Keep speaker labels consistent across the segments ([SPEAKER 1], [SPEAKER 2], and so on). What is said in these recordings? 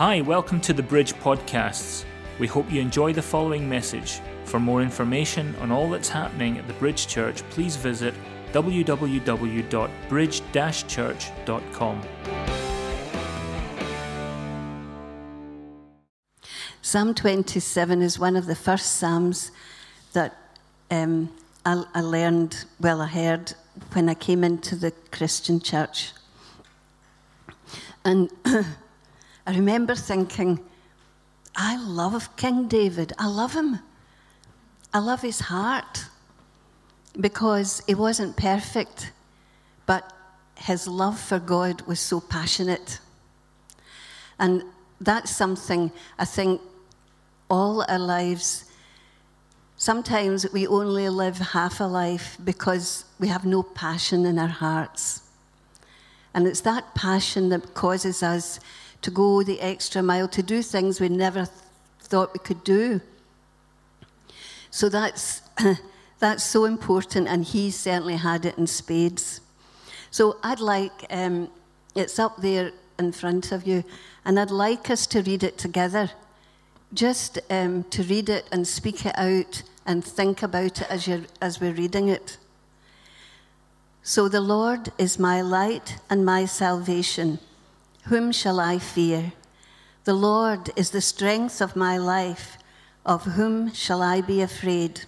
[SPEAKER 1] Hi, welcome to the Bridge Podcasts. We hope you enjoy the following message. For more information on all that's happening at the Bridge Church, please visit www.bridge church.com.
[SPEAKER 2] Psalm 27 is one of the first Psalms that um, I, I learned, well, I heard when I came into the Christian church. And I remember thinking, I love King David. I love him. I love his heart because he wasn't perfect, but his love for God was so passionate. And that's something I think all our lives, sometimes we only live half a life because we have no passion in our hearts. And it's that passion that causes us to go the extra mile, to do things we never th- thought we could do. So that's, that's so important, and he certainly had it in spades. So I'd like, um, it's up there in front of you, and I'd like us to read it together. Just um, to read it and speak it out and think about it as, you're, as we're reading it. So the Lord is my light and my salvation. Whom shall I fear? The Lord is the strength of my life. Of whom shall I be afraid?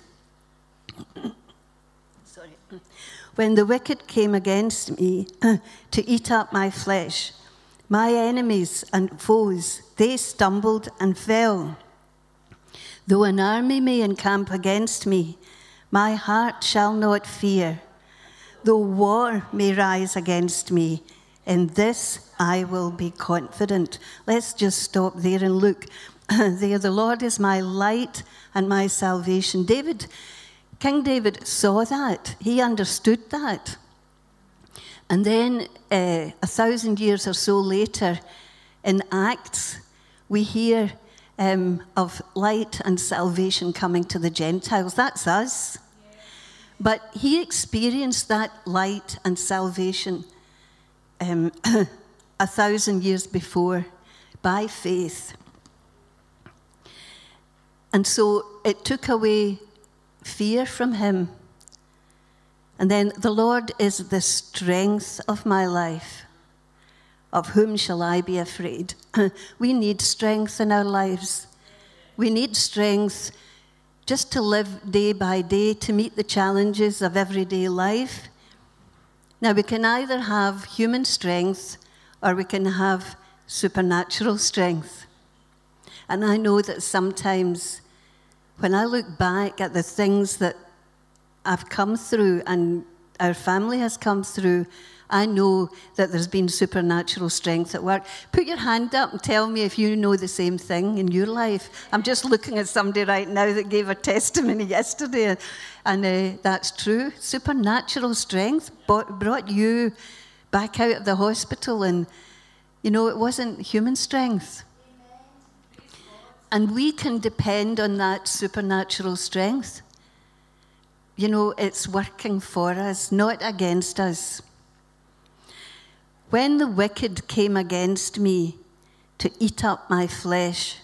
[SPEAKER 2] Sorry. When the wicked came against me to eat up my flesh, my enemies and foes, they stumbled and fell. Though an army may encamp against me, my heart shall not fear. Though war may rise against me, in this I will be confident. Let's just stop there and look. there, the Lord is my light and my salvation. David, King David saw that, he understood that. And then uh, a thousand years or so later, in Acts, we hear um, of light and salvation coming to the Gentiles. That's us. But he experienced that light and salvation um, a thousand years before by faith. And so it took away fear from him. And then the Lord is the strength of my life. Of whom shall I be afraid? we need strength in our lives. We need strength just to live day by day, to meet the challenges of everyday life. Now, we can either have human strength or we can have supernatural strength. And I know that sometimes when I look back at the things that I've come through and our family has come through, I know that there's been supernatural strength at work. Put your hand up and tell me if you know the same thing in your life. I'm just looking at somebody right now that gave a testimony yesterday, and uh, that's true. Supernatural strength brought you back out of the hospital, and you know, it wasn't human strength. And we can depend on that supernatural strength. You know, it's working for us, not against us. When the wicked came against me to eat up my flesh,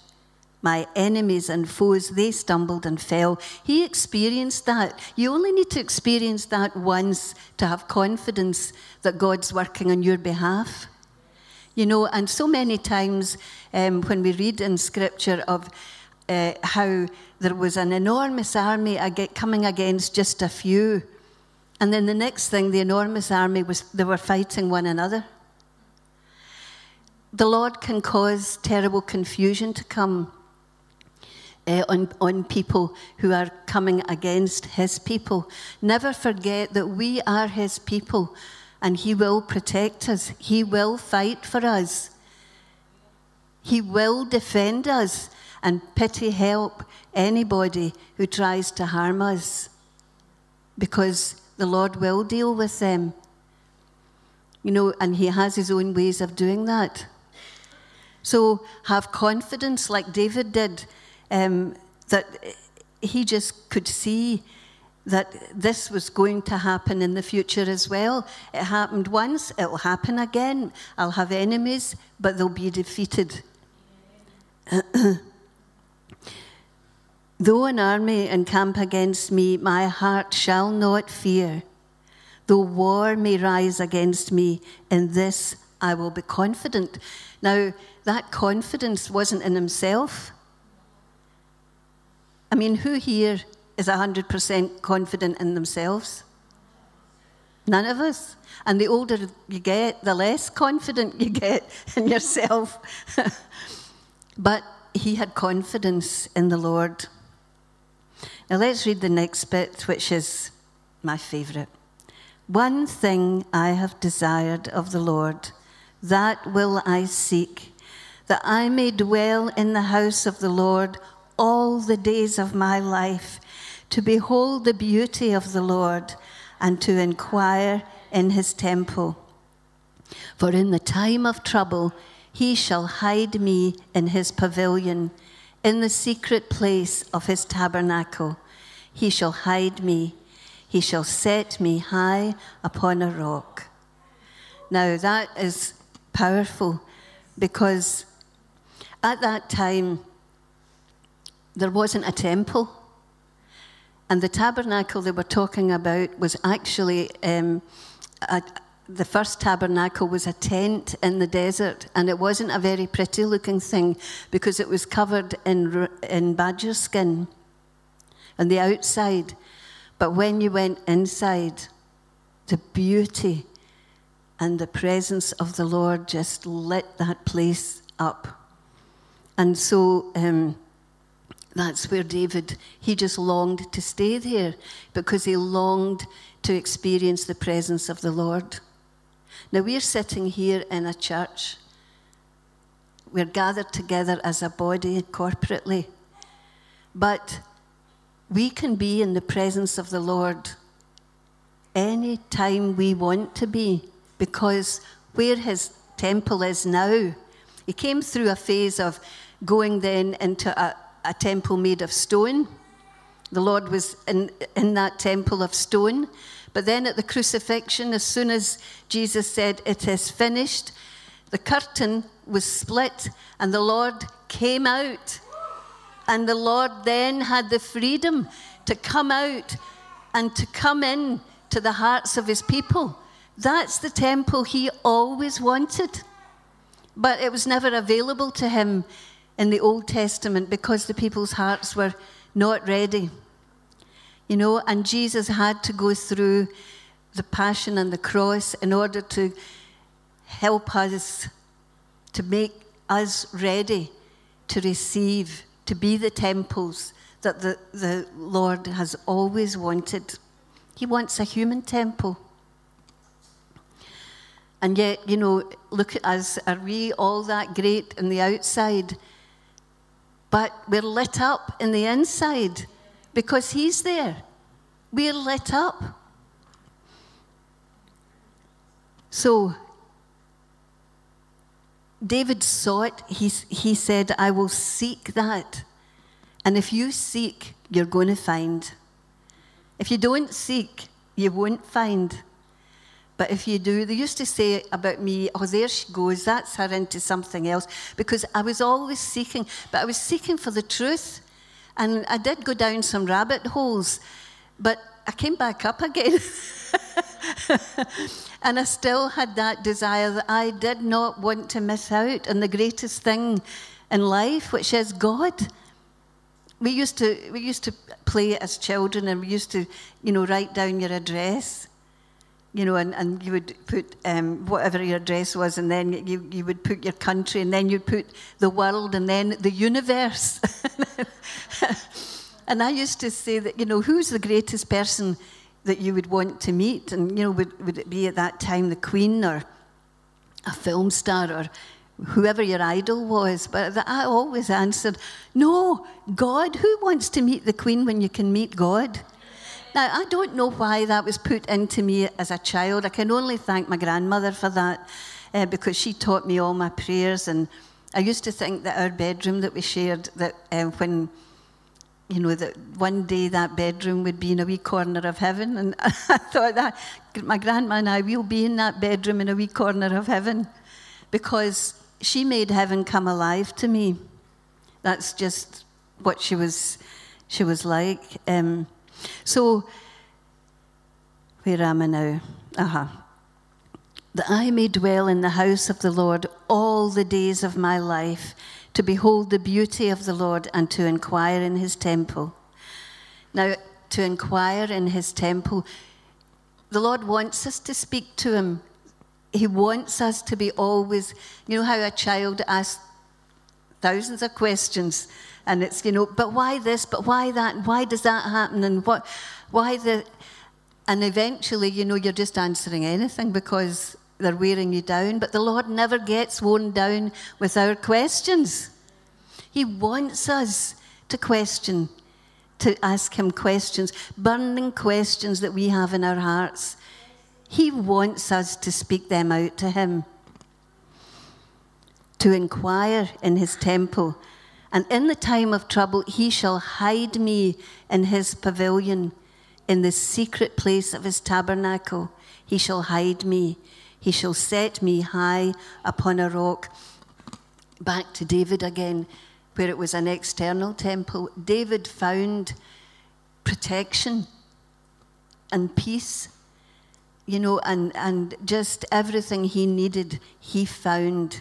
[SPEAKER 2] my enemies and foes, they stumbled and fell. He experienced that. You only need to experience that once to have confidence that God's working on your behalf. You know, and so many times um, when we read in Scripture of uh, how there was an enormous army coming against just a few, and then the next thing, the enormous army was they were fighting one another the Lord can cause terrible confusion to come uh, on, on people who are coming against His people. Never forget that we are His people and He will protect us, He will fight for us, He will defend us and pity help anybody who tries to harm us because the Lord will deal with them. You know, and He has His own ways of doing that. So have confidence, like David did, um, that he just could see that this was going to happen in the future as well. It happened once, it'll happen again. I'll have enemies, but they'll be defeated. Though an army encamp against me, my heart shall not fear. Though war may rise against me, in this I will be confident. Now, that confidence wasn't in himself. I mean, who here is 100% confident in themselves? None of us. And the older you get, the less confident you get in yourself. but he had confidence in the Lord. Now let's read the next bit, which is my favourite. One thing I have desired of the Lord, that will I seek, that I may dwell in the house of the Lord all the days of my life, to behold the beauty of the Lord and to inquire in his temple. For in the time of trouble, he shall hide me in his pavilion, in the secret place of his tabernacle. He shall hide me he shall set me high upon a rock. Now, that is powerful because at that time there wasn't a temple. And the tabernacle they were talking about was actually um, a, the first tabernacle was a tent in the desert, and it wasn't a very pretty looking thing because it was covered in, in badger skin on the outside. But when you went inside, the beauty and the presence of the Lord just lit that place up. And so um, that's where David, he just longed to stay there because he longed to experience the presence of the Lord. Now we're sitting here in a church. We're gathered together as a body corporately. But we can be in the presence of the Lord any time we want to be because where his temple is now, he came through a phase of going then into a, a temple made of stone. The Lord was in, in that temple of stone. But then at the crucifixion, as soon as Jesus said, It is finished, the curtain was split and the Lord came out and the Lord then had the freedom to come out and to come in to the hearts of his people. That's the temple he always wanted. But it was never available to him in the Old Testament because the people's hearts were not ready. You know, and Jesus had to go through the passion and the cross in order to help us, to make us ready to receive to be the temples that the, the Lord has always wanted. He wants a human temple. And yet, you know, look at us. Are we all that great in the outside? But we're lit up in the inside because He's there. We're lit up. So, David saw it. He, he said, I will seek that. And if you seek, you're going to find. If you don't seek, you won't find. But if you do, they used to say about me, oh, there she goes, that's her into something else. Because I was always seeking, but I was seeking for the truth. And I did go down some rabbit holes, but I came back up again. and I still had that desire that I did not want to miss out on the greatest thing in life, which is God. We used to we used to play as children, and we used to, you know, write down your address, you know, and, and you would put um, whatever your address was, and then you you would put your country, and then you'd put the world, and then the universe. And I used to say that, you know, who's the greatest person that you would want to meet? And, you know, would, would it be at that time the Queen or a film star or whoever your idol was? But I always answered, no, God. Who wants to meet the Queen when you can meet God? Now, I don't know why that was put into me as a child. I can only thank my grandmother for that uh, because she taught me all my prayers. And I used to think that our bedroom that we shared, that uh, when you know, that one day that bedroom would be in a wee corner of heaven. And I thought that my grandma and I will be in that bedroom in a wee corner of heaven because she made heaven come alive to me. That's just what she was, she was like. Um, so, where am I now? Uh-huh. That I may dwell in the house of the Lord all the days of my life, to behold the beauty of the Lord and to inquire in his temple. Now, to inquire in his temple, the Lord wants us to speak to him. He wants us to be always, you know, how a child asks thousands of questions and it's, you know, but why this, but why that, why does that happen, and what, why the, and eventually, you know, you're just answering anything because they're wearing you down. But the Lord never gets worn down with our questions. He wants us to question, to ask Him questions, burning questions that we have in our hearts. He wants us to speak them out to Him, to inquire in His temple and in the time of trouble, he shall hide me in his pavilion, in the secret place of his tabernacle. He shall hide me. He shall set me high upon a rock. Back to David again, where it was an external temple. David found protection and peace, you know, and, and just everything he needed, he found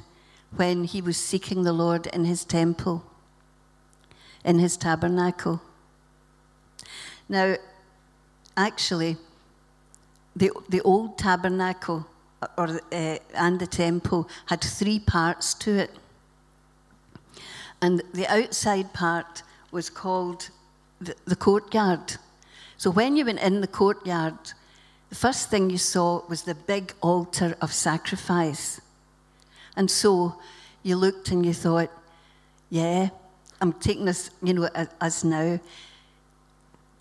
[SPEAKER 2] when he was seeking the Lord in his temple in his tabernacle. Now, actually, the, the old tabernacle or, uh, and the temple had three parts to it. And the outside part was called the, the courtyard. So when you went in the courtyard, the first thing you saw was the big altar of sacrifice. And so you looked and you thought, yeah, I'm taking this, you know, as now.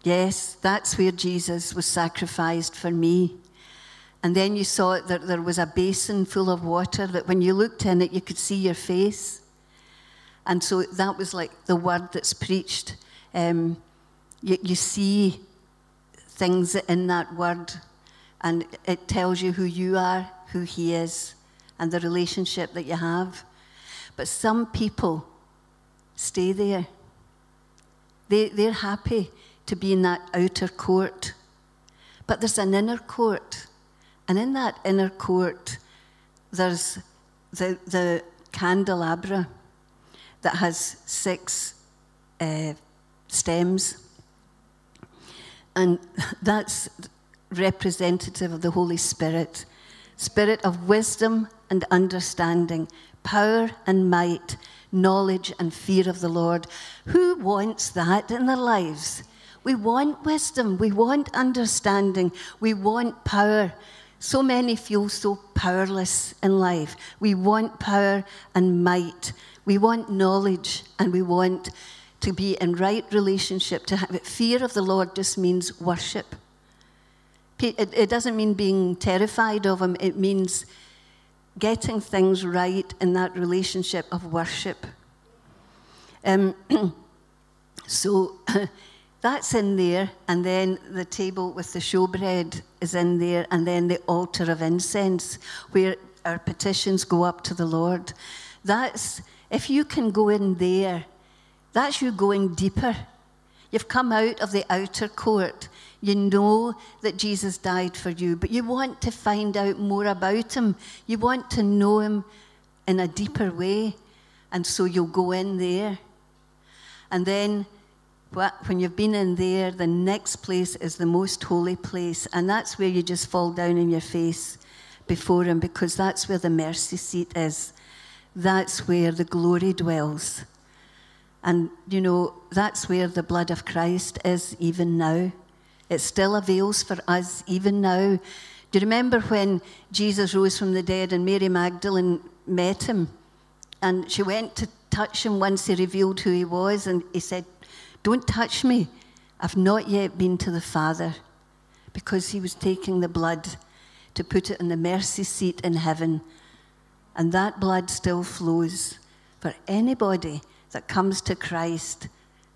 [SPEAKER 2] Yes, that's where Jesus was sacrificed for me. And then you saw that there was a basin full of water that when you looked in it, you could see your face. And so that was like the word that's preached. Um, you, you see things in that word, and it tells you who you are, who He is, and the relationship that you have. But some people, stay there. They, they're happy to be in that outer court. But there's an inner court. And in that inner court, there's the, the candelabra that has six uh, stems. And that's representative of the Holy Spirit spirit of wisdom and understanding, power and might, knowledge and fear of the Lord. Who wants that in their lives? We want wisdom, we want understanding, we want power. So many feel so powerless in life. We want power and might. We want knowledge and we want to be in right relationship. To have fear of the Lord just means worship. It, it doesn't mean being terrified of Him. It means getting things right in that relationship of worship. Um, so that's in there, and then the table with the showbread is in there, and then the altar of incense where our petitions go up to the Lord. That's, if you can go in there, that's you going deeper. You've come out of the outer court you know that Jesus died for you, but you want to find out more about him. You want to know him in a deeper way. And so you'll go in there. And then when you've been in there, the next place is the most holy place. And that's where you just fall down in your face before him because that's where the mercy seat is. That's where the glory dwells. And, you know, that's where the blood of Christ is even now. It still avails for us even now. Do you remember when Jesus rose from the dead and Mary Magdalene met him? And she went to touch him once he revealed who he was, and he said, Don't touch me. I've not yet been to the Father. Because he was taking the blood to put it in the mercy seat in heaven. And that blood still flows for anybody that comes to Christ.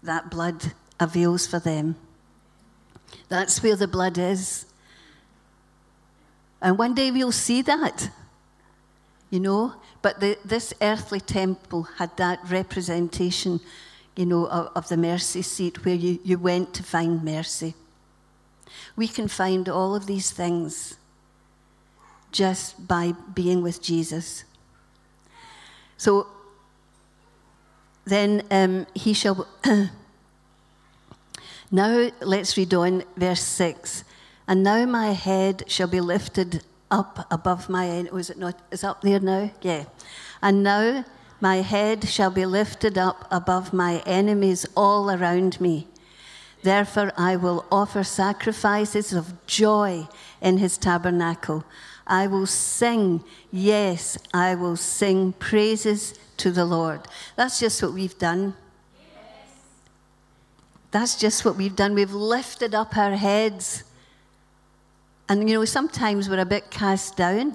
[SPEAKER 2] That blood avails for them. That's where the blood is. And one day we'll see that. you know. But the, this earthly temple had that representation, you know, of, of the mercy seat where you, you went to find mercy. We can find all of these things just by being with Jesus. So then um, he shall. now let's read on verse 6. And now my head shall be lifted up above my. Was oh, it not? Is up there now? Yeah. And now my head shall be lifted up above my enemies all around me. Therefore I will offer sacrifices of joy in his tabernacle. I will sing, yes, I will sing praises to the Lord. That's just what we've done. Yes. That's just what we've done. We've lifted up our heads. And you know, sometimes we're a bit cast down.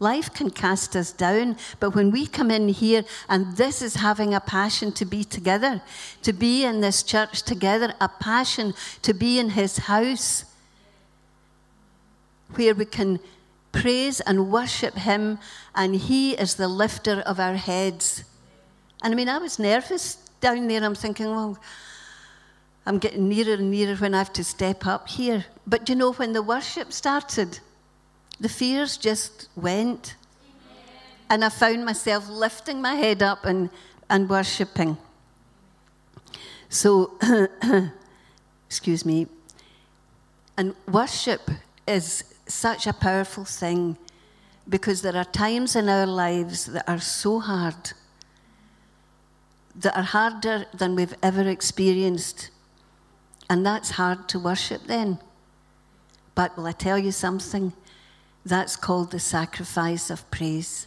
[SPEAKER 2] Life can cast us down, but when we come in here, and this is having a passion to be together, to be in this church together, a passion to be in His house, where we can praise and worship Him, and He is the lifter of our heads. And I mean, I was nervous down there. I'm thinking, well, I'm getting nearer and nearer when I have to step up here. But you know, when the worship started, the fears just went. And I found myself lifting my head up and, and worshipping. So, excuse me. And worship is such a powerful thing because there are times in our lives that are so hard, that are harder than we've ever experienced. And that's hard to worship then. But will I tell you something? That's called the sacrifice of praise.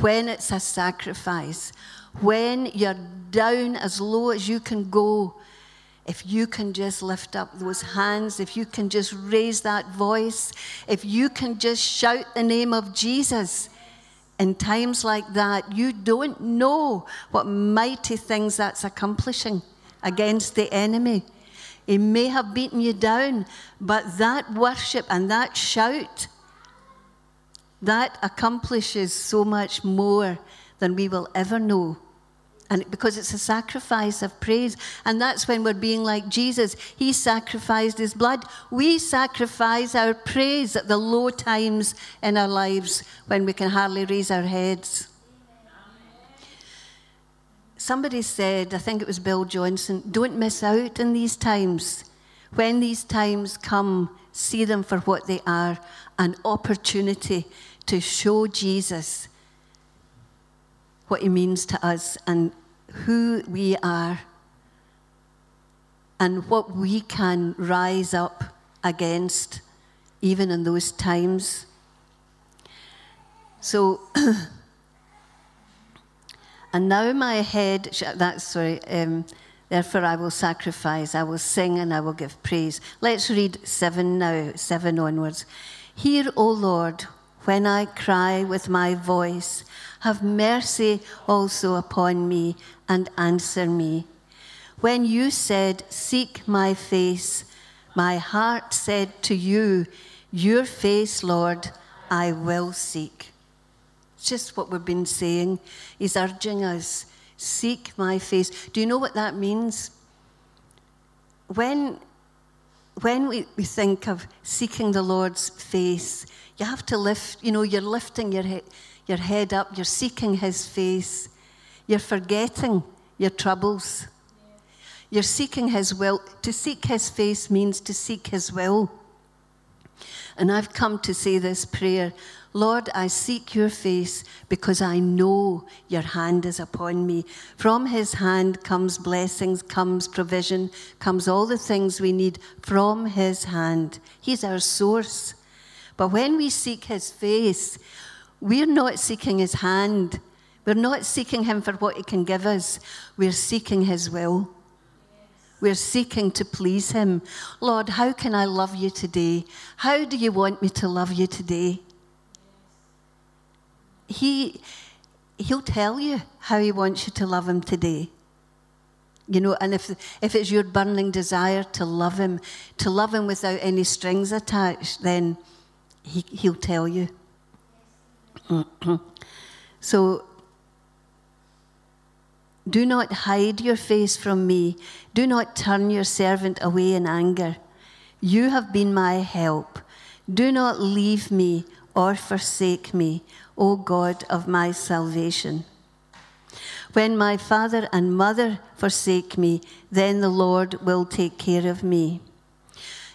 [SPEAKER 2] When it's a sacrifice, when you're down as low as you can go, if you can just lift up those hands, if you can just raise that voice, if you can just shout the name of Jesus, in times like that, you don't know what mighty things that's accomplishing against the enemy. He may have beaten you down, but that worship and that shout, that accomplishes so much more than we will ever know. And because it's a sacrifice of praise. And that's when we're being like Jesus. He sacrificed his blood. We sacrifice our praise at the low times in our lives when we can hardly raise our heads. Somebody said, I think it was Bill Johnson, don't miss out in these times. When these times come, see them for what they are an opportunity to show Jesus what he means to us and who we are and what we can rise up against even in those times. So, And now my head, that's sorry, um, therefore I will sacrifice, I will sing, and I will give praise. Let's read seven now, seven onwards. Hear, O Lord, when I cry with my voice, have mercy also upon me and answer me. When you said, Seek my face, my heart said to you, Your face, Lord, I will seek. It's just what we've been saying. He's urging us seek my face. Do you know what that means? When, when we, we think of seeking the Lord's face, you have to lift, you know, you're lifting your, he- your head up, you're seeking His face, you're forgetting your troubles. You're seeking His will. To seek His face means to seek His will. And I've come to say this prayer Lord, I seek your face because I know your hand is upon me. From his hand comes blessings, comes provision, comes all the things we need from his hand. He's our source. But when we seek his face, we're not seeking his hand. We're not seeking him for what he can give us. We're seeking his will. We're seeking to please him. Lord, how can I love you today? How do you want me to love you today? he, he'll tell you how he wants you to love him today. You know, and if, if it's your burning desire to love him, to love him without any strings attached, then he, he'll tell you. So do not hide your face from me. Do not turn your servant away in anger. You have been my help. Do not leave me or forsake me, O God of my salvation. When my father and mother forsake me, then the Lord will take care of me.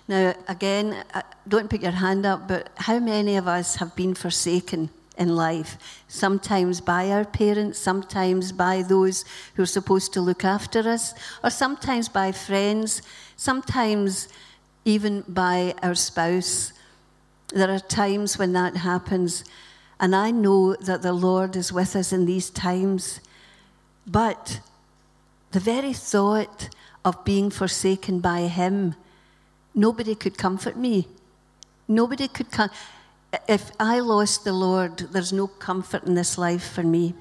[SPEAKER 2] Now, again, uh, don't put your hand up, but how many of us have been forsaken in life? Sometimes by our parents, sometimes by those who are supposed to look after us, or sometimes by friends, sometimes even by our spouse. There are times when that happens, and I know that the Lord is with us in these times. But the very thought of being forsaken by Him, nobody could comfort me. Nobody could come. If I lost the Lord, there's no comfort in this life for me.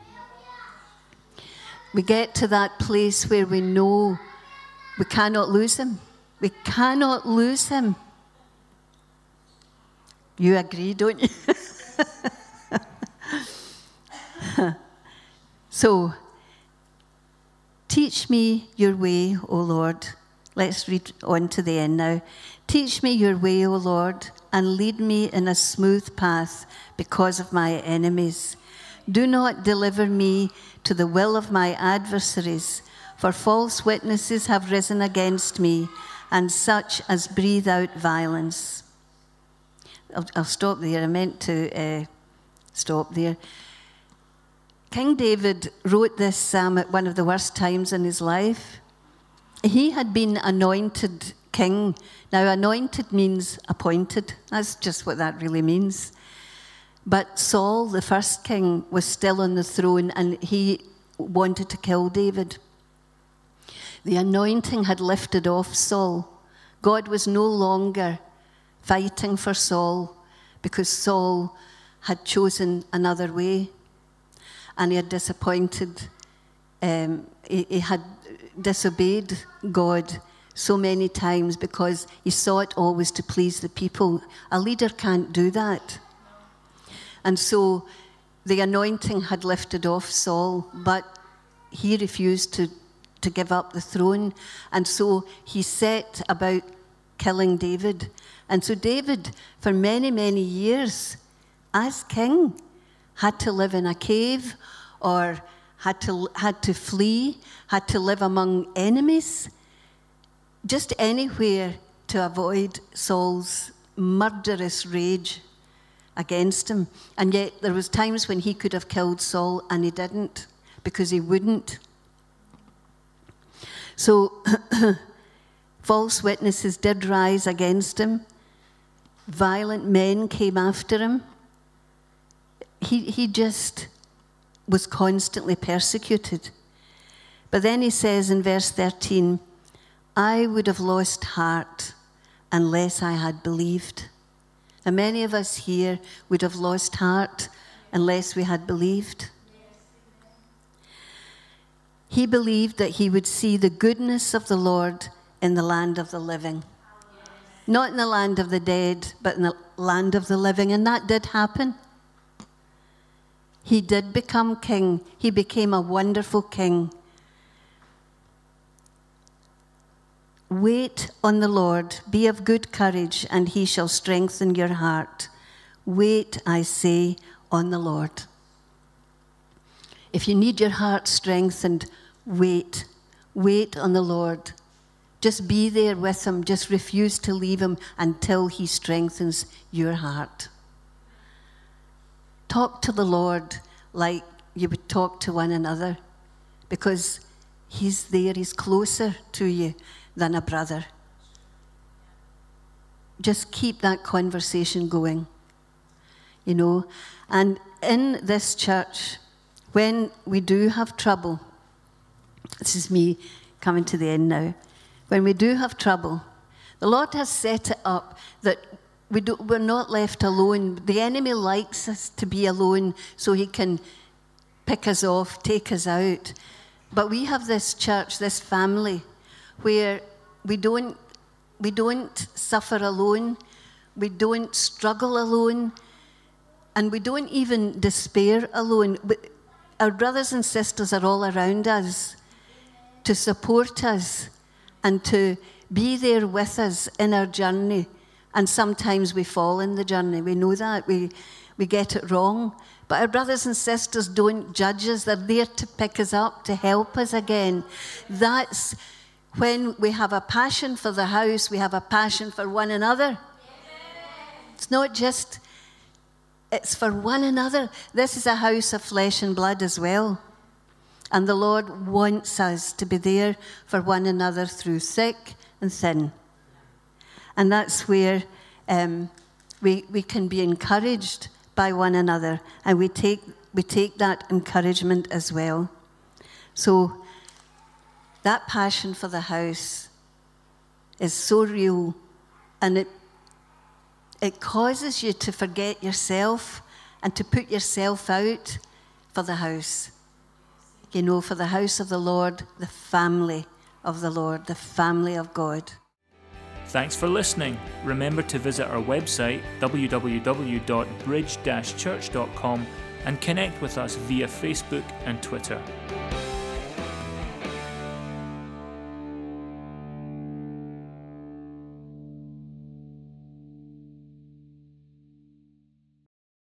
[SPEAKER 2] We get to that place where we know we cannot lose Him. We cannot lose Him. You agree, don't you? so, teach me your way, O Lord. Let's read on to the end now. Teach me your way, O Lord, and lead me in a smooth path because of my enemies. Do not deliver me to the will of my adversaries, for false witnesses have risen against me, and such as breathe out violence. I'll, I'll stop there. I meant to uh, stop there. King David wrote this psalm at one of the worst times in his life. He had been anointed king. Now, anointed means appointed. That's just what that really means. But Saul, the first king, was still on the throne and he wanted to kill David. The anointing had lifted off Saul. God was no longer fighting for Saul because Saul had chosen another way and he had disappointed, um, he, he had disobeyed God so many times because he sought always to please the people. A leader can't do that. And so the anointing had lifted off Saul, but he refused to, to give up the throne. And so he set about killing David. And so David, for many, many years, as king, had to live in a cave or had to, had to flee, had to live among enemies, just anywhere to avoid Saul's murderous rage against him. And yet there was times when he could have killed Saul and he didn't because he wouldn't. So false witnesses did rise against him. Violent men came after him. He, he just was constantly persecuted. But then he says in verse 13, I would have lost heart unless I had believed. And many of us here would have lost heart unless we had believed. He believed that he would see the goodness of the Lord in the land of the living. Not in the land of the dead, but in the land of the living. And that did happen. He did become king. He became a wonderful king. Wait on the Lord, be of good courage, and he shall strengthen your heart. Wait, I say, on the Lord. If you need your heart strengthened, wait. Wait on the Lord. Just be there with him. Just refuse to leave him until he strengthens your heart. Talk to the Lord like you would talk to one another because he's there, he's closer to you than a brother. Just keep that conversation going, you know. And in this church, when we do have trouble, this is me coming to the end now. When we do have trouble, the Lord has set it up that we we're not left alone. The enemy likes us to be alone so he can pick us off, take us out. But we have this church, this family, where we don't, we don't suffer alone, we don't struggle alone, and we don't even despair alone. our brothers and sisters are all around us to support us and to be there with us in our journey. And sometimes we fall in the journey. We know that. We, we get it wrong. But our brothers and sisters don't judge us. They're there to pick us up, to help us again. That's when we have a passion for the house, we have a passion for one another. It's not just, it's for one another. This is a house of flesh and blood as well. And the Lord wants us to be there for one another through thick and thin. And that's where um, we, we can be encouraged by one another, and we take, we take that encouragement as well. So, that passion for the house is so real, and it, it causes you to forget yourself and to put yourself out for the house. You know, for the house of the Lord, the family of the Lord, the family of God.
[SPEAKER 1] Thanks for listening. Remember to visit our website www.bridge-church.com and connect with us via Facebook and Twitter.